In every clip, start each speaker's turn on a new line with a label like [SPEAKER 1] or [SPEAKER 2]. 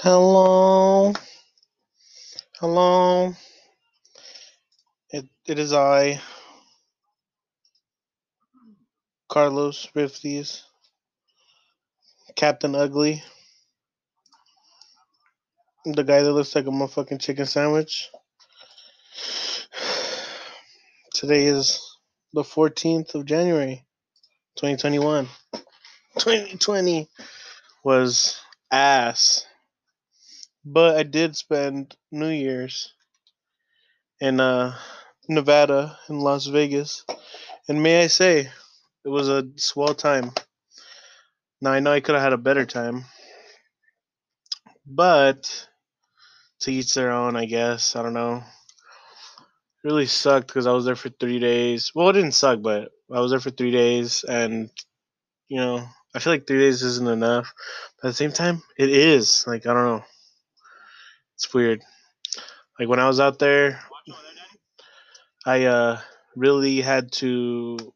[SPEAKER 1] Hello, hello. It it is I, Carlos Rifties, Captain Ugly, the guy that looks like a motherfucking chicken sandwich. Today is the fourteenth of January, twenty twenty one. Twenty twenty was ass, but I did spend New Year's in uh Nevada in Las Vegas, and may I say, it was a swell time. Now I know I could have had a better time, but to each their own, I guess. I don't know. It really sucked because I was there for three days. Well, it didn't suck, but I was there for three days, and you know, I feel like three days isn't enough. But at the same time, it is. Like I don't know. It's weird. Like when I was out there, I uh really had to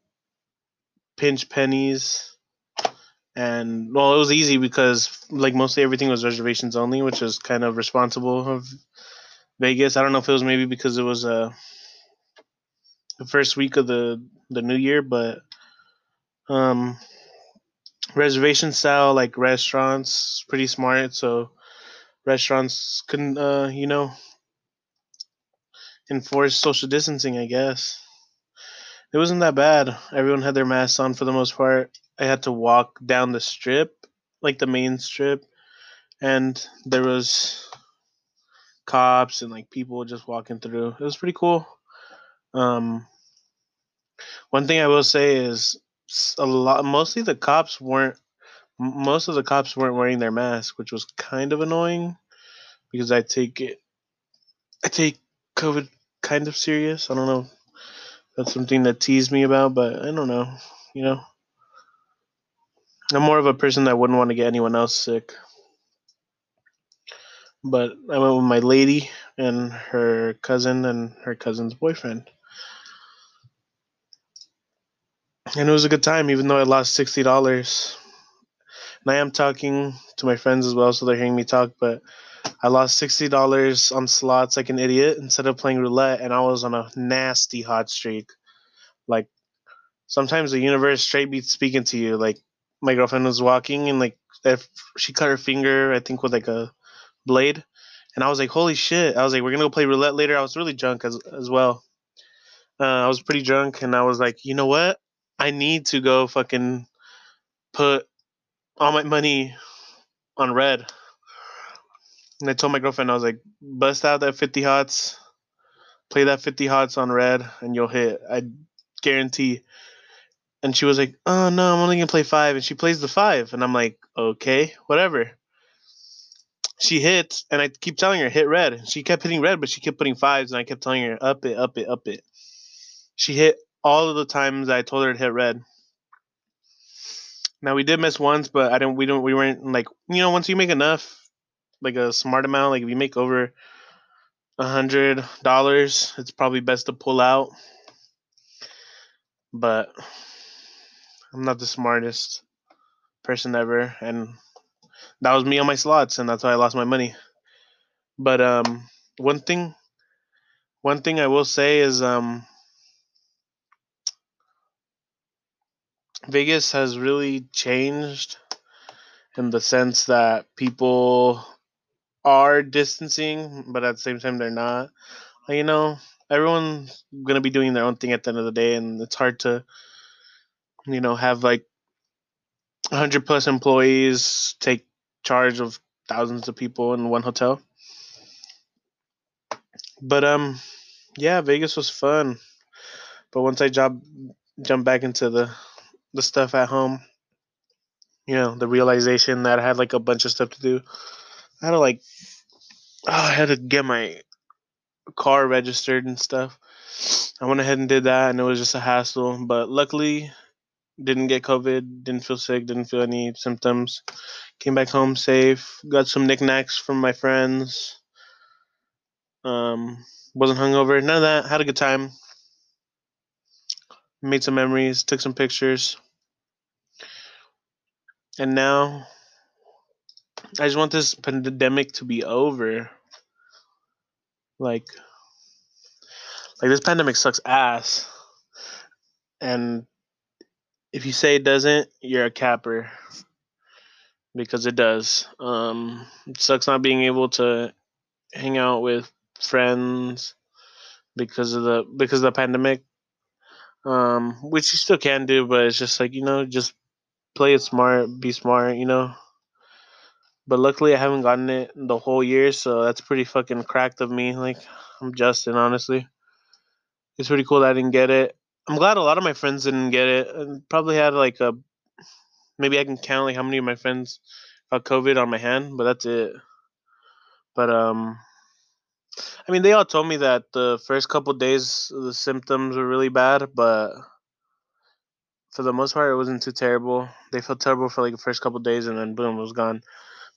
[SPEAKER 1] pinch pennies. And well it was easy because like mostly everything was reservations only which was kind of responsible of vegas. I don't know if it was maybe because it was uh the first week of the the new year but um reservation style like restaurants pretty smart. So restaurants couldn't uh you know enforce social distancing i guess. It wasn't that bad. Everyone had their masks on for the most part. I had to walk down the strip like the main strip and there was cops and like people just walking through. It was pretty cool. Um one thing i will say is a lot mostly the cops weren't most of the cops weren't wearing their mask which was kind of annoying because i take it i take covid kind of serious. I don't know that's something that teased me about but i don't know you know? I'm more of a person that wouldn't want to get anyone else sick. But i went with my lady and her cousin and her cousin's boyfriend. And it was a good time even though i lost $60 and i am talking to my friends as well so they're hearing me talk but i lost $60 on slots like an idiot instead of playing roulette and i was on a nasty hot streak. Like sometimes the universe straight be speaking to you. Like my girlfriend was walking and like if she cut her finger i think with like a blade and i was like holy shit. I was like we're gonna go play roulette later. I was really drunk as, as well. Uh, i was pretty drunk and i was like you know what? I need to go fucking put all my money on red. And i told my girlfriend i was like bust out that 50 hots play that 50 hots on red and you'll hit i guarantee. And she was like oh no i'm only gonna play five. And she plays the five and i'm like okay whatever. She hit and i keep telling her hit red. She kept hitting red but she kept putting fives and i kept telling her up it up it up it. She hit all of the times i told her to hit red now we did miss once but i didn't we don't we weren't like you know once you make enough like a smart amount like if you make over a hundred dollars it's probably best to pull out. But i'm not the smartest person ever and that was me on my slots and that's why i lost my money. But um one thing one thing i will say is um vegas has really changed in the sense that people are distancing but at the same time they're not. You know everyone's gonna be doing their own thing at the end of the day and it's hard to you know have like 100 plus employees take charge of thousands of people in one hotel. But um yeah vegas was fun. But once i job jumped back into the the stuff at home you know the realization that i had like a bunch of stuff to do. I had to like oh, i had to get my car registered and stuff. I went ahead and did that and it was just a hassle but luckily didn't get covid didn't feel sick didn't feel any symptoms. Came back home safe got some knickknacks from my friends. Um wasn't hungover none of that had a good time made some memories took some pictures and now I just want this pandemic to be over. Like, like this pandemic sucks ass. And if you say it doesn't, you're a capper. Because it does. Um, it sucks not being able to hang out with friends because of the because of the pandemic. Um, which you still can do, but it's just like you know, just play it smart, be smart, you know. But luckily, I haven't gotten it the whole year, so that's pretty fucking cracked of me. Like, I'm Justin, honestly. It's pretty cool that I didn't get it. I'm glad a lot of my friends didn't get it, probably had like a maybe I can count like how many of my friends got COVID on my hand, but that's it. But um, I mean, they all told me that the first couple days the symptoms were really bad, but for the most part, it wasn't too terrible. They felt terrible for like the first couple days, and then boom, it was gone.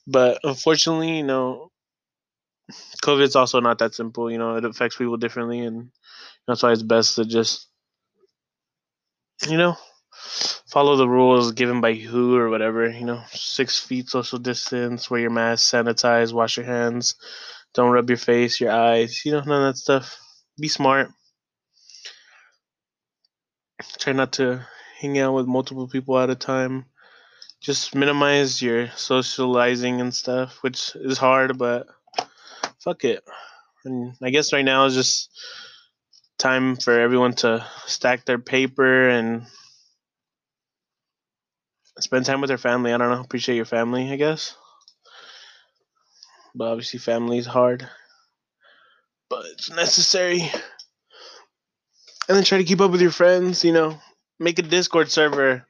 [SPEAKER 1] But unfortunately, you know, COVID's also not that simple. You know, it affects people differently, and that's why it's best to just, you know, follow the rules given by WHO or whatever. You know, six feet social distance, wear your mask, sanitize, wash your hands, don't rub your face, your eyes. You know, none of that stuff. Be smart. Try not to hang out with multiple people at a time. Just minimize your socializing and stuff, which is hard, but fuck it. And I guess right now is just time for everyone to stack their paper and spend time with their family. I don't know, appreciate your family, I guess. But obviously, family is hard, but it's necessary. And then try to keep up with your friends, you know, make a Discord server.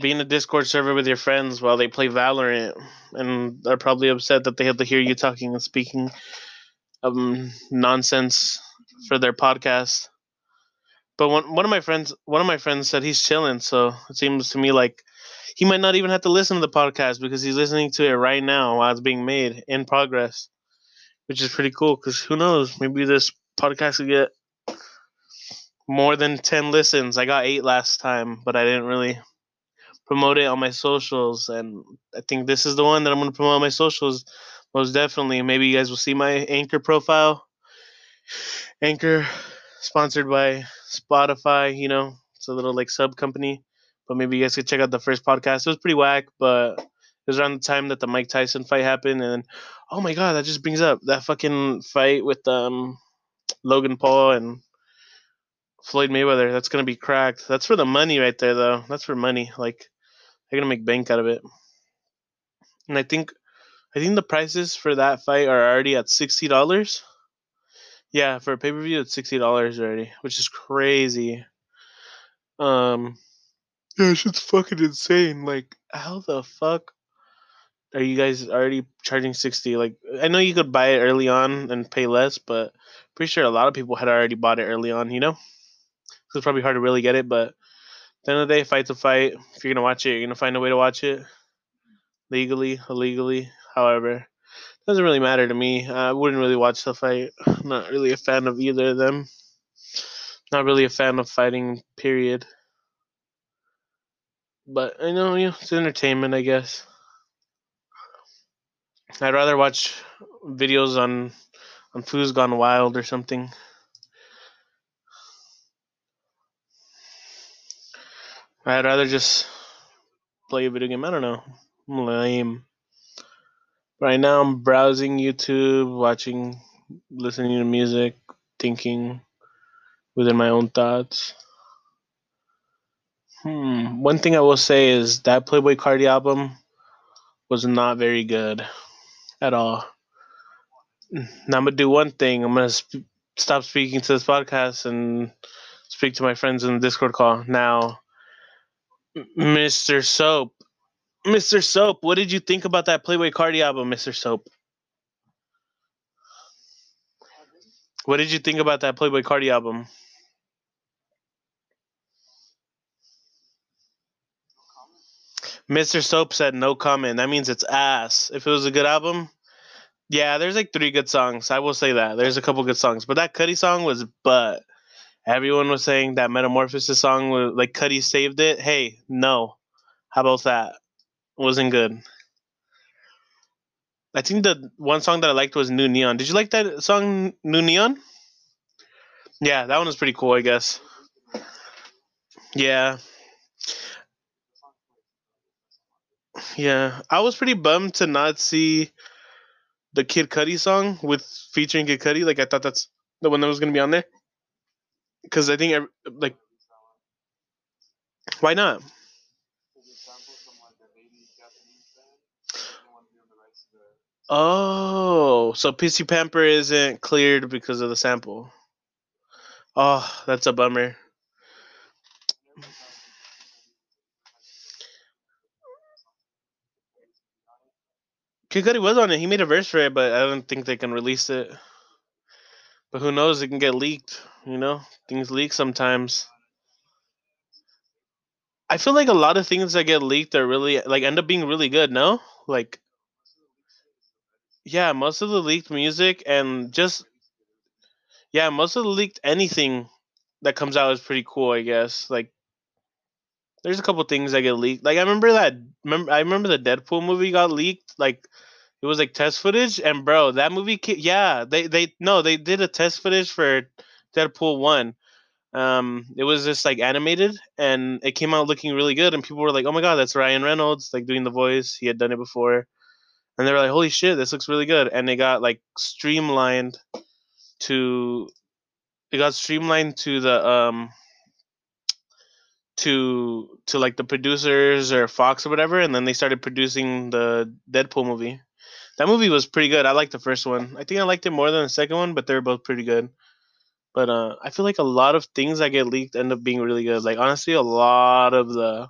[SPEAKER 1] Be in a Discord server with your friends while they play Valorant, and they're probably upset that they have to hear you talking and speaking um nonsense for their podcast. But one one of my friends one of my friends said he's chilling, so it seems to me like he might not even have to listen to the podcast because he's listening to it right now while it's being made in progress, which is pretty cool. Because who knows, maybe this podcast will get more than 10 listens. I got eight last time, but I didn't really promote it on my socials. And I think this is the one that I'm going to promote on my socials most definitely. Maybe you guys will see my Anchor profile. Anchor, sponsored by Spotify, you know, it's a little like sub company. But maybe you guys could check out the first podcast. It was pretty whack, but it was around the time that the Mike Tyson fight happened. And oh my God, that just brings up that fucking fight with um, Logan Paul and Floyd Mayweather. That's gonna be cracked. That's for the money right there, though. That's for money. Like they're gonna make bank out of it. And I think, I think the prices for that fight are already at sixty dollars. Yeah, for a pay per view, it's sixty dollars already, which is crazy. Um, yeah, it's fucking insane. Like, how the fuck are you guys already charging sixty? Like, I know you could buy it early on and pay less, but pretty sure a lot of people had already bought it early on. You know it's probably hard to really get it, but the end of the day, fight's a fight. If you're gonna watch it, you're gonna find a way to watch it legally, illegally, however. Doesn't really matter to me. I wouldn't really watch the fight. I'm not really a fan of either of them. Not really a fan of fighting, period. But I know, you know, it's entertainment, I guess. I'd rather watch videos on on Food's Gone Wild or something. I'd rather just play a video game. I don't know. I'm lame. Right now, I'm browsing YouTube, watching, listening to music, thinking within my own thoughts. Hmm. One thing I will say is that Playboi Carti album was not very good at all. Now I'm gonna do one thing. I'm gonna sp- stop speaking to this podcast and speak to my friends in the Discord call. Now, Mr. Soap. Mr. Soap, what did you think about that Playboi Carti album, Mr. Soap? What did you think about that Playboi Carti album? Mr. Soap said no comment. That means it's ass. If it was a good album, yeah, there's like three good songs. I will say that. There's a couple good songs. But that Cudi song was butt. Everyone was saying that Metamorphosis song was like Cudi saved it. Hey, no. How about that? Wasn't good. I think the one song that I liked was New Neon. Did you like that song, New Neon? Yeah, that one was pretty cool, I guess. Yeah, yeah. I was pretty bummed to not see the Kid Cudi song with featuring Kid Cudi. Like I thought that's the one that was gonna be on there. Because I think ev- like why not? Oh, so Pissy Pamper isn't cleared because of the sample. Oh, that's a bummer. Kid was on it. He made a verse for it, but I don't think they can release it. But who knows? It can get leaked. You know, things leak sometimes. I feel like a lot of things that get leaked are really like end up being really good. No, like yeah, most of the leaked music and just yeah, most of the leaked anything that comes out is pretty cool. I guess like there's a couple things that get leaked. Like I remember that. Remember I remember the Deadpool movie got leaked. Like it was like test footage, and bro, that movie. ca- Yeah, they they no, they did a test footage for Deadpool one. Um, it was just like animated, and it came out looking really good, and people were like, "Oh my god, that's Ryan Reynolds!" Like doing the voice. He had done it before, and they were like, "Holy shit, this looks really good!" And they got like streamlined to. It got streamlined to the um to to like the producers or Fox or whatever, and then they started producing the Deadpool movie. That movie was pretty good. I liked the first one. I think I liked it more than the second one, but they're both pretty good. But uh, I feel like a lot of things that get leaked end up being really good. Like honestly, a lot of the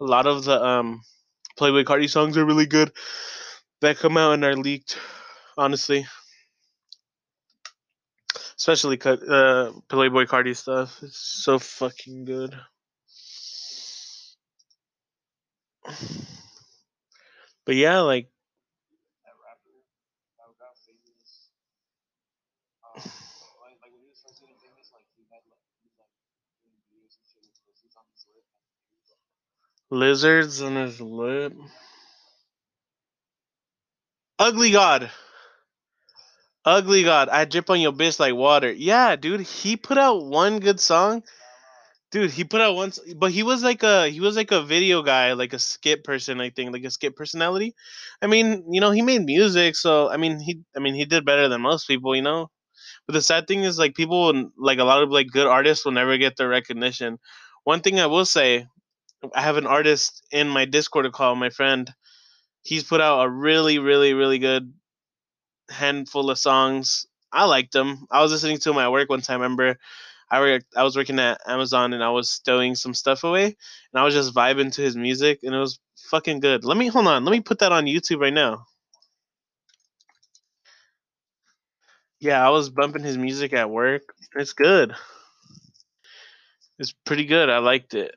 [SPEAKER 1] a lot of the um Playboi Carti songs are really good that come out and are leaked. Honestly, especially uh Playboi Carti stuff. It's so fucking good. But yeah, like lizards on his lip. Ugly God. Ugly God. I drip on your bitch like water. Yeah, dude. He put out one good song. Dude, he put out once, but he was like a he was like a video guy, like a skit person, I think, like a skit personality. I mean, you know, he made music, so I mean, he I mean, he did better than most people, you know. But the sad thing is, like, people like a lot of like good artists will never get their recognition. One thing I will say, I have an artist in my Discord called my friend. He's put out a really, really, really good handful of songs. I liked them. I was listening to him at work one time. I remember I worked, I was working at Amazon and I was stowing some stuff away, and I was just vibing to his music, and it was fucking good. Let me hold on. Let me put that on YouTube right now. Yeah, I was bumping his music at work. It's good. It's pretty good. I liked it.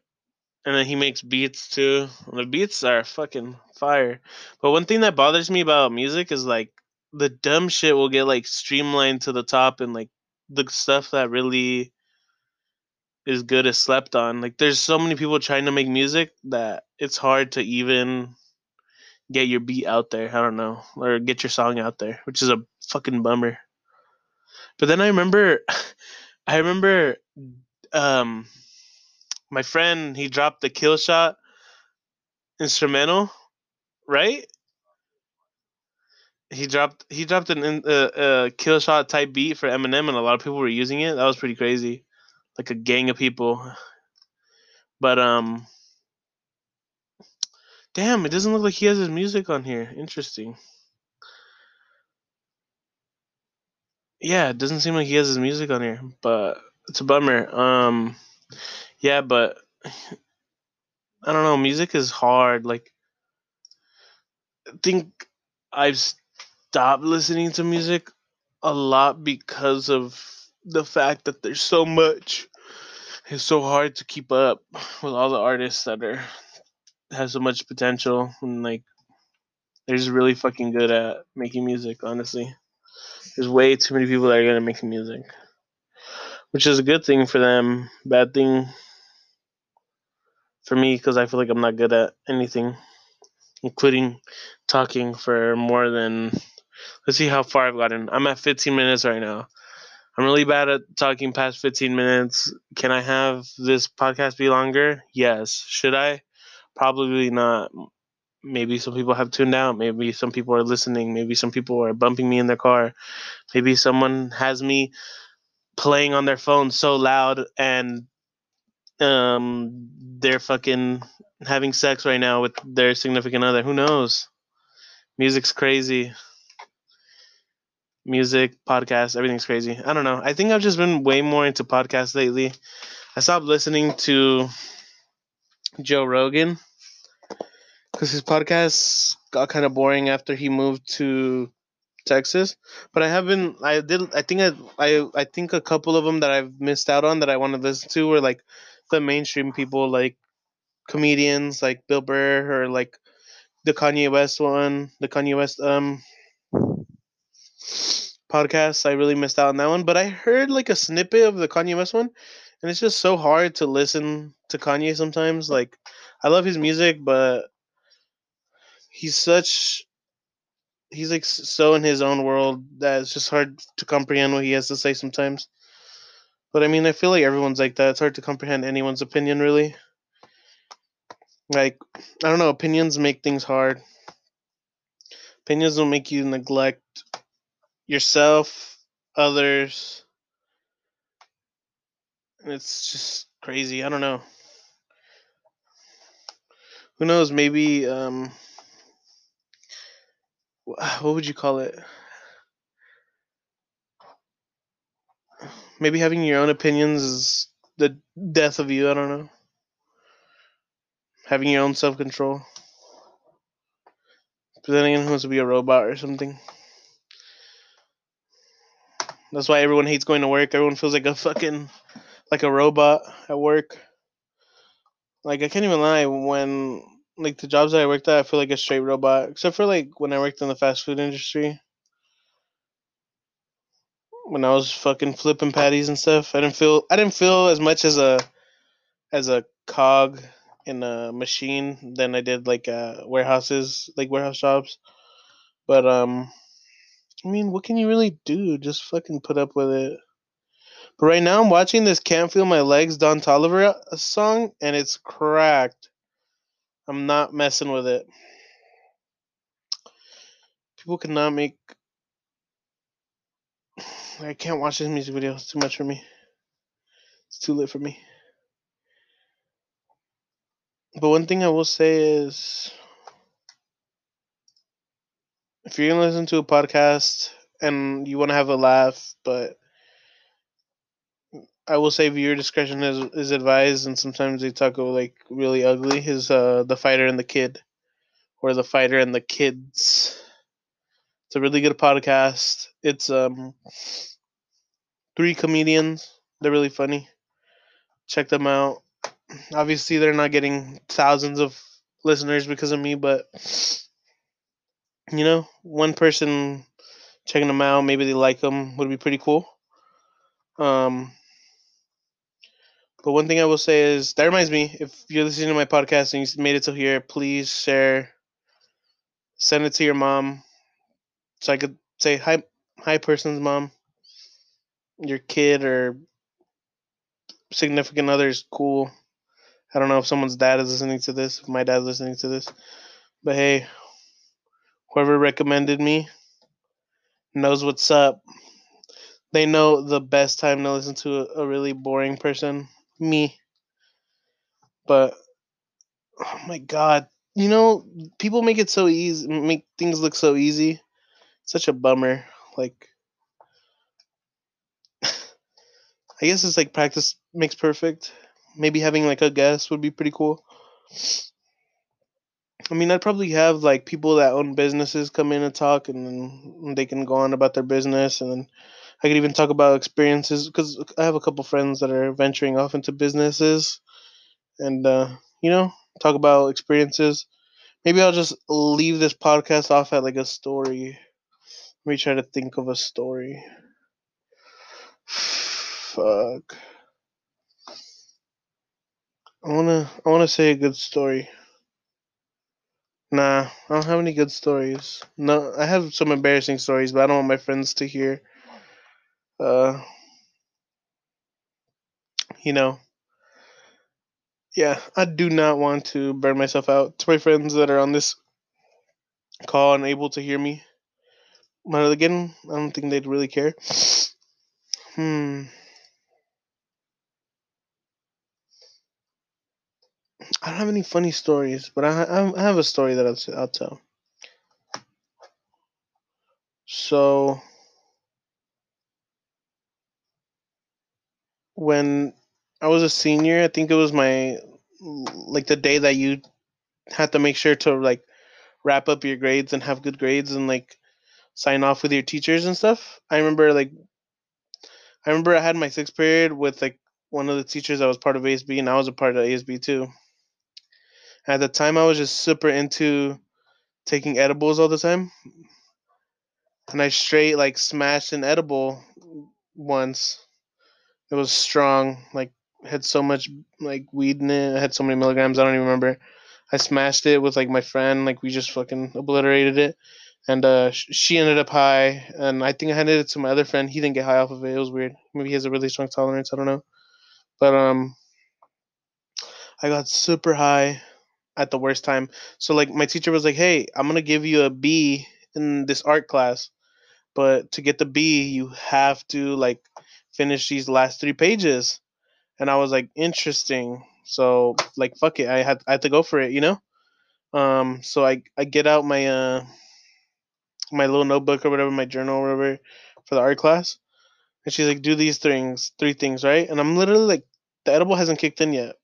[SPEAKER 1] And then he makes beats too. The beats are fucking fire. But one thing that bothers me about music is like the dumb shit will get like streamlined to the top and like the stuff that really is good is slept on. Like there's so many people trying to make music that it's hard to even get your beat out there. I don't know. Or get your song out there, which is a fucking bummer. But then I remember I remember um my friend he dropped the kill shot instrumental, right? He dropped he dropped an uh, uh, kill shot type beat for Eminem, and a lot of people were using it. That was pretty crazy, like a gang of people. But um, damn, it doesn't look like he has his music on here. Interesting. Yeah, it doesn't seem like he has his music on here, but it's a bummer. Um, yeah, but I don't know. Music is hard. Like, I think I've stopped listening to music a lot because of the fact that there's so much. It's so hard to keep up with all the artists that are have so much potential and like they're just really fucking good at making music. Honestly, there's way too many people that are good at making music, which is a good thing for them. Bad thing for me because I feel like I'm not good at anything. including talking for more than. Let's see how far I've gotten. I'm at 15 minutes right now. I'm really bad at talking past 15 minutes. Can I have this podcast be longer? Yes. Should I? Probably not. Maybe some people have tuned out. Maybe some people are listening. Maybe some people are bumping me in their car. Maybe someone has me playing on their phone so loud and um they're fucking having sex right now with their significant other. Who knows? Music's crazy. Music, podcasts, everything's crazy. I don't know. I think I've just been way more into podcasts lately. I stopped listening to Joe Rogan because his podcasts got kind of boring after he moved to Texas. But I have been, I did, I think I, I, I think a couple of them that I've missed out on that I want to listen to were like the mainstream people, like comedians, like Bill Burr or like the Kanye West one, the Kanye West um podcast. I really missed out on that one, but I heard like a snippet of the Kanye West one, and it's just so hard to listen to Kanye sometimes. Like, I love his music, but he's such he's like so in his own world that it's just hard to comprehend what he has to say sometimes. But I mean, I feel like everyone's like that. It's hard to comprehend anyone's opinion, really. Like, I don't know, opinions make things hard. Opinions will make you neglect yourself, others. It's just crazy. I don't know. Who knows? Maybe, um, what would you call it? Maybe having your own opinions is the death of you. I don't know. Having your own self control. But then again, to be a robot or something? That's why everyone hates going to work. Everyone feels like a fucking like a robot at work. Like I can't even lie, when like the jobs that I worked at, I feel like a straight robot. Except for like when I worked in the fast food industry. When I was fucking flipping patties and stuff. I didn't feel I didn't feel as much as a as a cog in a machine than I did like uh warehouses, like warehouse jobs. But um I mean, what can you really do? Just fucking put up with it. But right now, I'm watching this "Can't Feel My Legs" Don Toliver uh, song, and it's cracked. I'm not messing with it. People cannot make. I can't watch this music video. It's too much for me. It's too late for me. But one thing I will say is if you're gonna listen to a podcast and you want to have a laugh, but I will say viewer discretion is is advised, and sometimes they talk about like really ugly. His uh the fighter and the kid, or the fighter and the kids. It's a really good podcast. It's um three comedians. They're really funny. Check them out. Obviously, they're not getting thousands of listeners because of me, but you know, one person checking them out, maybe they like them, would be pretty cool. Um, but one thing I will say is that reminds me, if you're listening to my podcast and you made it to here, please share, send it to your mom, so I could say hi, hi, person's mom, your kid or significant other is cool. I don't know if someone's dad is listening to this, if my dad's listening to this, but hey, whoever recommended me knows what's up. They know the best time to listen to a, really boring person, me. But oh my god, you know, people make it so easy, make things look so easy. Such a bummer. Like, I guess it's like practice makes perfect. Maybe having like a guest would be pretty cool. I mean, I'd probably have like people that own businesses come in and talk, and then they can go on about their business, and then I could even talk about experiences because I have a couple friends that are venturing off into businesses, and uh, you know, talk about experiences. Maybe I'll just leave this podcast off at like a story. Let me try to think of a story. Fuck. I wanna I wanna say a good story. Nah, I don't have any good stories. No, I have some embarrassing stories, but I don't want my friends to hear. Uh, you know, yeah, I do not want to burn myself out. To my friends that are on this call and able to hear me, but again, I don't think they'd really care. Hmm. I don't have any funny stories, but I, I have a story that I'll, I'll tell. So, when I was a senior, I think it was my like the day that you had to make sure to like wrap up your grades and have good grades and like sign off with your teachers and stuff. I remember like I remember I had my sixth period with like one of the teachers that was part of ASB and I was a part of ASB too. At the time I was just super into taking edibles all the time. And I straight like smashed an edible once. It was strong, like had so much like weed in it. I had so many milligrams, I don't even remember. I smashed it with like my friend, like we just fucking obliterated it. And uh, she ended up high, and I think I handed it to my other friend. He didn't get high off of it. It was weird. Maybe he has a really strong tolerance. I don't know. But um, I got super high at the worst time. So like my teacher was like, "Hey, I'm gonna give you a B in this art class, but to get the B, you have to like finish these last three pages." And I was like, "Interesting." So like, fuck it, I had I had to go for it, you know. Um, so I I get out my uh my little notebook or whatever, my journal or whatever for the art class. And she's like, do these things, three things, right? And I'm literally like, the edible hasn't kicked in yet,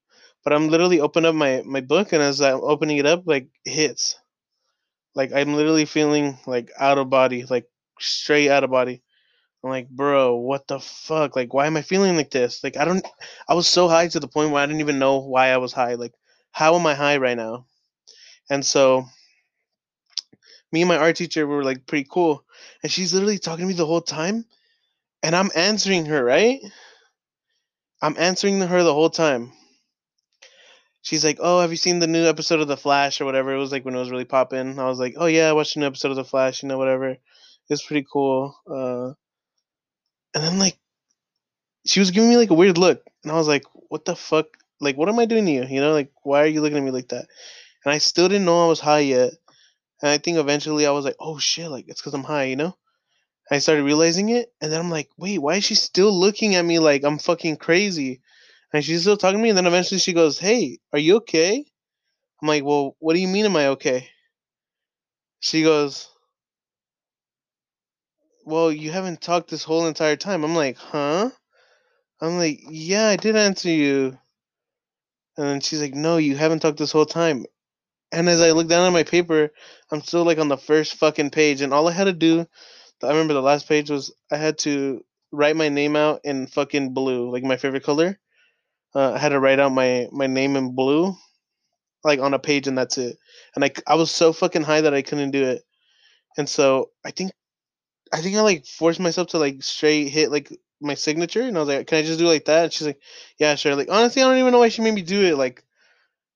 [SPEAKER 1] but I'm literally opening up my my book, and as I'm opening it up, like hits, like I'm literally feeling like out of body, like straight out of body. I'm like, bro, what the fuck? Like, why am I feeling like this? Like, I don't. I was so high to the point where I didn't even know why I was high. Like, how am I high right now? And so me and my art teacher were like pretty cool. And she's literally talking to me the whole time. And I'm answering her, right? I'm answering her the whole time. She's like, Oh, have you seen the new episode of The Flash or whatever? It was like when it was really popping. I was like, Oh, yeah, I watched a new episode of The Flash, you know, whatever. It's pretty cool. Uh, and then, like, she was giving me like a weird look. And I was like, What the fuck? Like, what am I doing to you? You know, like, why are you looking at me like that? And I still didn't know I was high yet. And I think eventually I was like, oh shit, like it's because I'm high, you know? I started realizing it, and then I'm like, wait, why is she still looking at me like I'm fucking crazy? And she's still talking to me, and then eventually she goes, hey, are you okay? I'm like, well, what do you mean, am I okay? She goes, well, you haven't talked this whole entire time. I'm like, huh? I'm like, yeah, I did answer you. And then she's like, no, you haven't talked this whole time. And as I look down at my paper, I'm still like on the first fucking page, and all I had to do, I remember the last page was I had to write my name out in fucking blue, like my favorite color. Uh, I had to write out my my name in blue, like on a page, and that's it. And I I was so fucking high that I couldn't do it, and so I think I think I like forced myself to like straight hit like my signature, and I was like, "Can I just do like that?" And she's like, "Yeah, sure." Like honestly, I don't even know why she made me do it. Like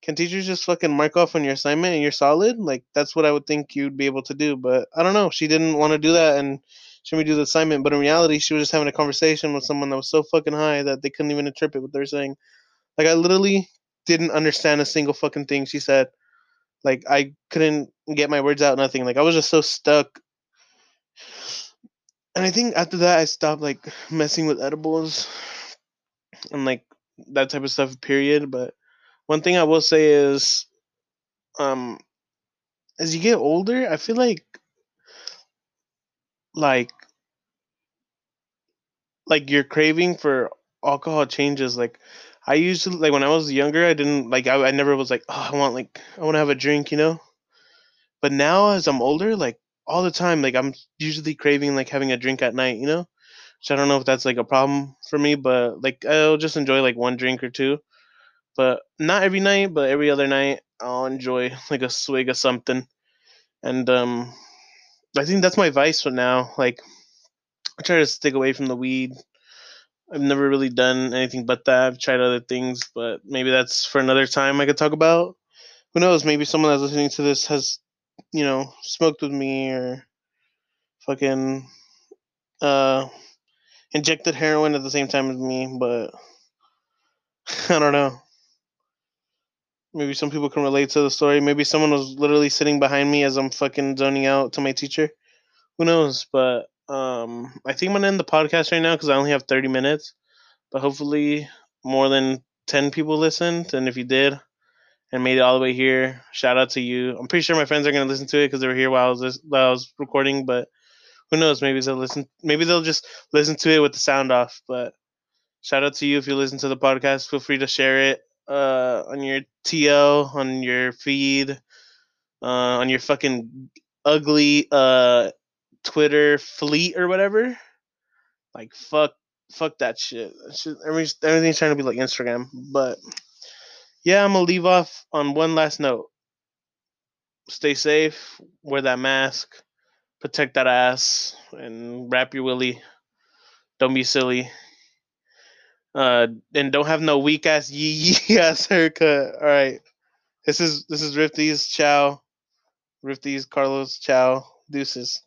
[SPEAKER 1] can teachers just fucking mark off on your assignment and you're solid? Like that's what I would think you'd be able to do. But I don't know. She didn't want to do that and made me do the assignment. But in reality, she was just having a conversation with someone that was so fucking high that they couldn't even interpret what they're saying. Like I literally didn't understand a single fucking thing she said. Like I couldn't get my words out, nothing. Like I was just so stuck. And I think after that I stopped like messing with edibles and like that type of stuff, period. But one thing I will say is, um, as you get older, I feel like, like, like your craving for alcohol changes. Like, I used to like when I was younger, I didn't like I, I never was like, oh, I want like I want to have a drink, you know. But now as I'm older, like all the time, like I'm usually craving like having a drink at night, you know. So I don't know if that's like a problem for me, but like I'll just enjoy like one drink or two but not every night, but every other night I'll enjoy like a swig of something. And um I think that's my vice for now. Like I try to stick away from the weed. I've never really done anything but that. I've tried other things, but maybe that's for another time I could talk about. Who knows? Maybe someone that's listening to this has you know, smoked with me or fucking uh injected heroin at the same time as me, but I don't know. Maybe some people can relate to the story. Maybe someone was literally sitting behind me as I'm fucking zoning out to my teacher. Who knows? But um, I think I'm gonna end the podcast right now because I only have 30 minutes. But hopefully, more than 10 people listened. And if you did and made it all the way here, shout out to you. I'm pretty sure my friends are gonna listen to it because they were here while I was while I was recording. But who knows? Maybe they'll listen. Maybe they'll just listen to it with the sound off. But shout out to you if you listen to the podcast. Feel free to share it uh, on your TO, on your feed, uh, on your fucking ugly uh, Twitter fleet or whatever. Like fuck, fuck that shit. Shit everything's, everything's trying to be like Instagram, but yeah, I'm gonna leave off on one last note. Stay safe. Wear that mask. Protect that ass and wrap your willy. Don't be silly. Uh, and don't have no weak ass yee yee ass haircut. All right, this is this is Rifties. Chow, Rifties. Carlos. Chow. Deuces.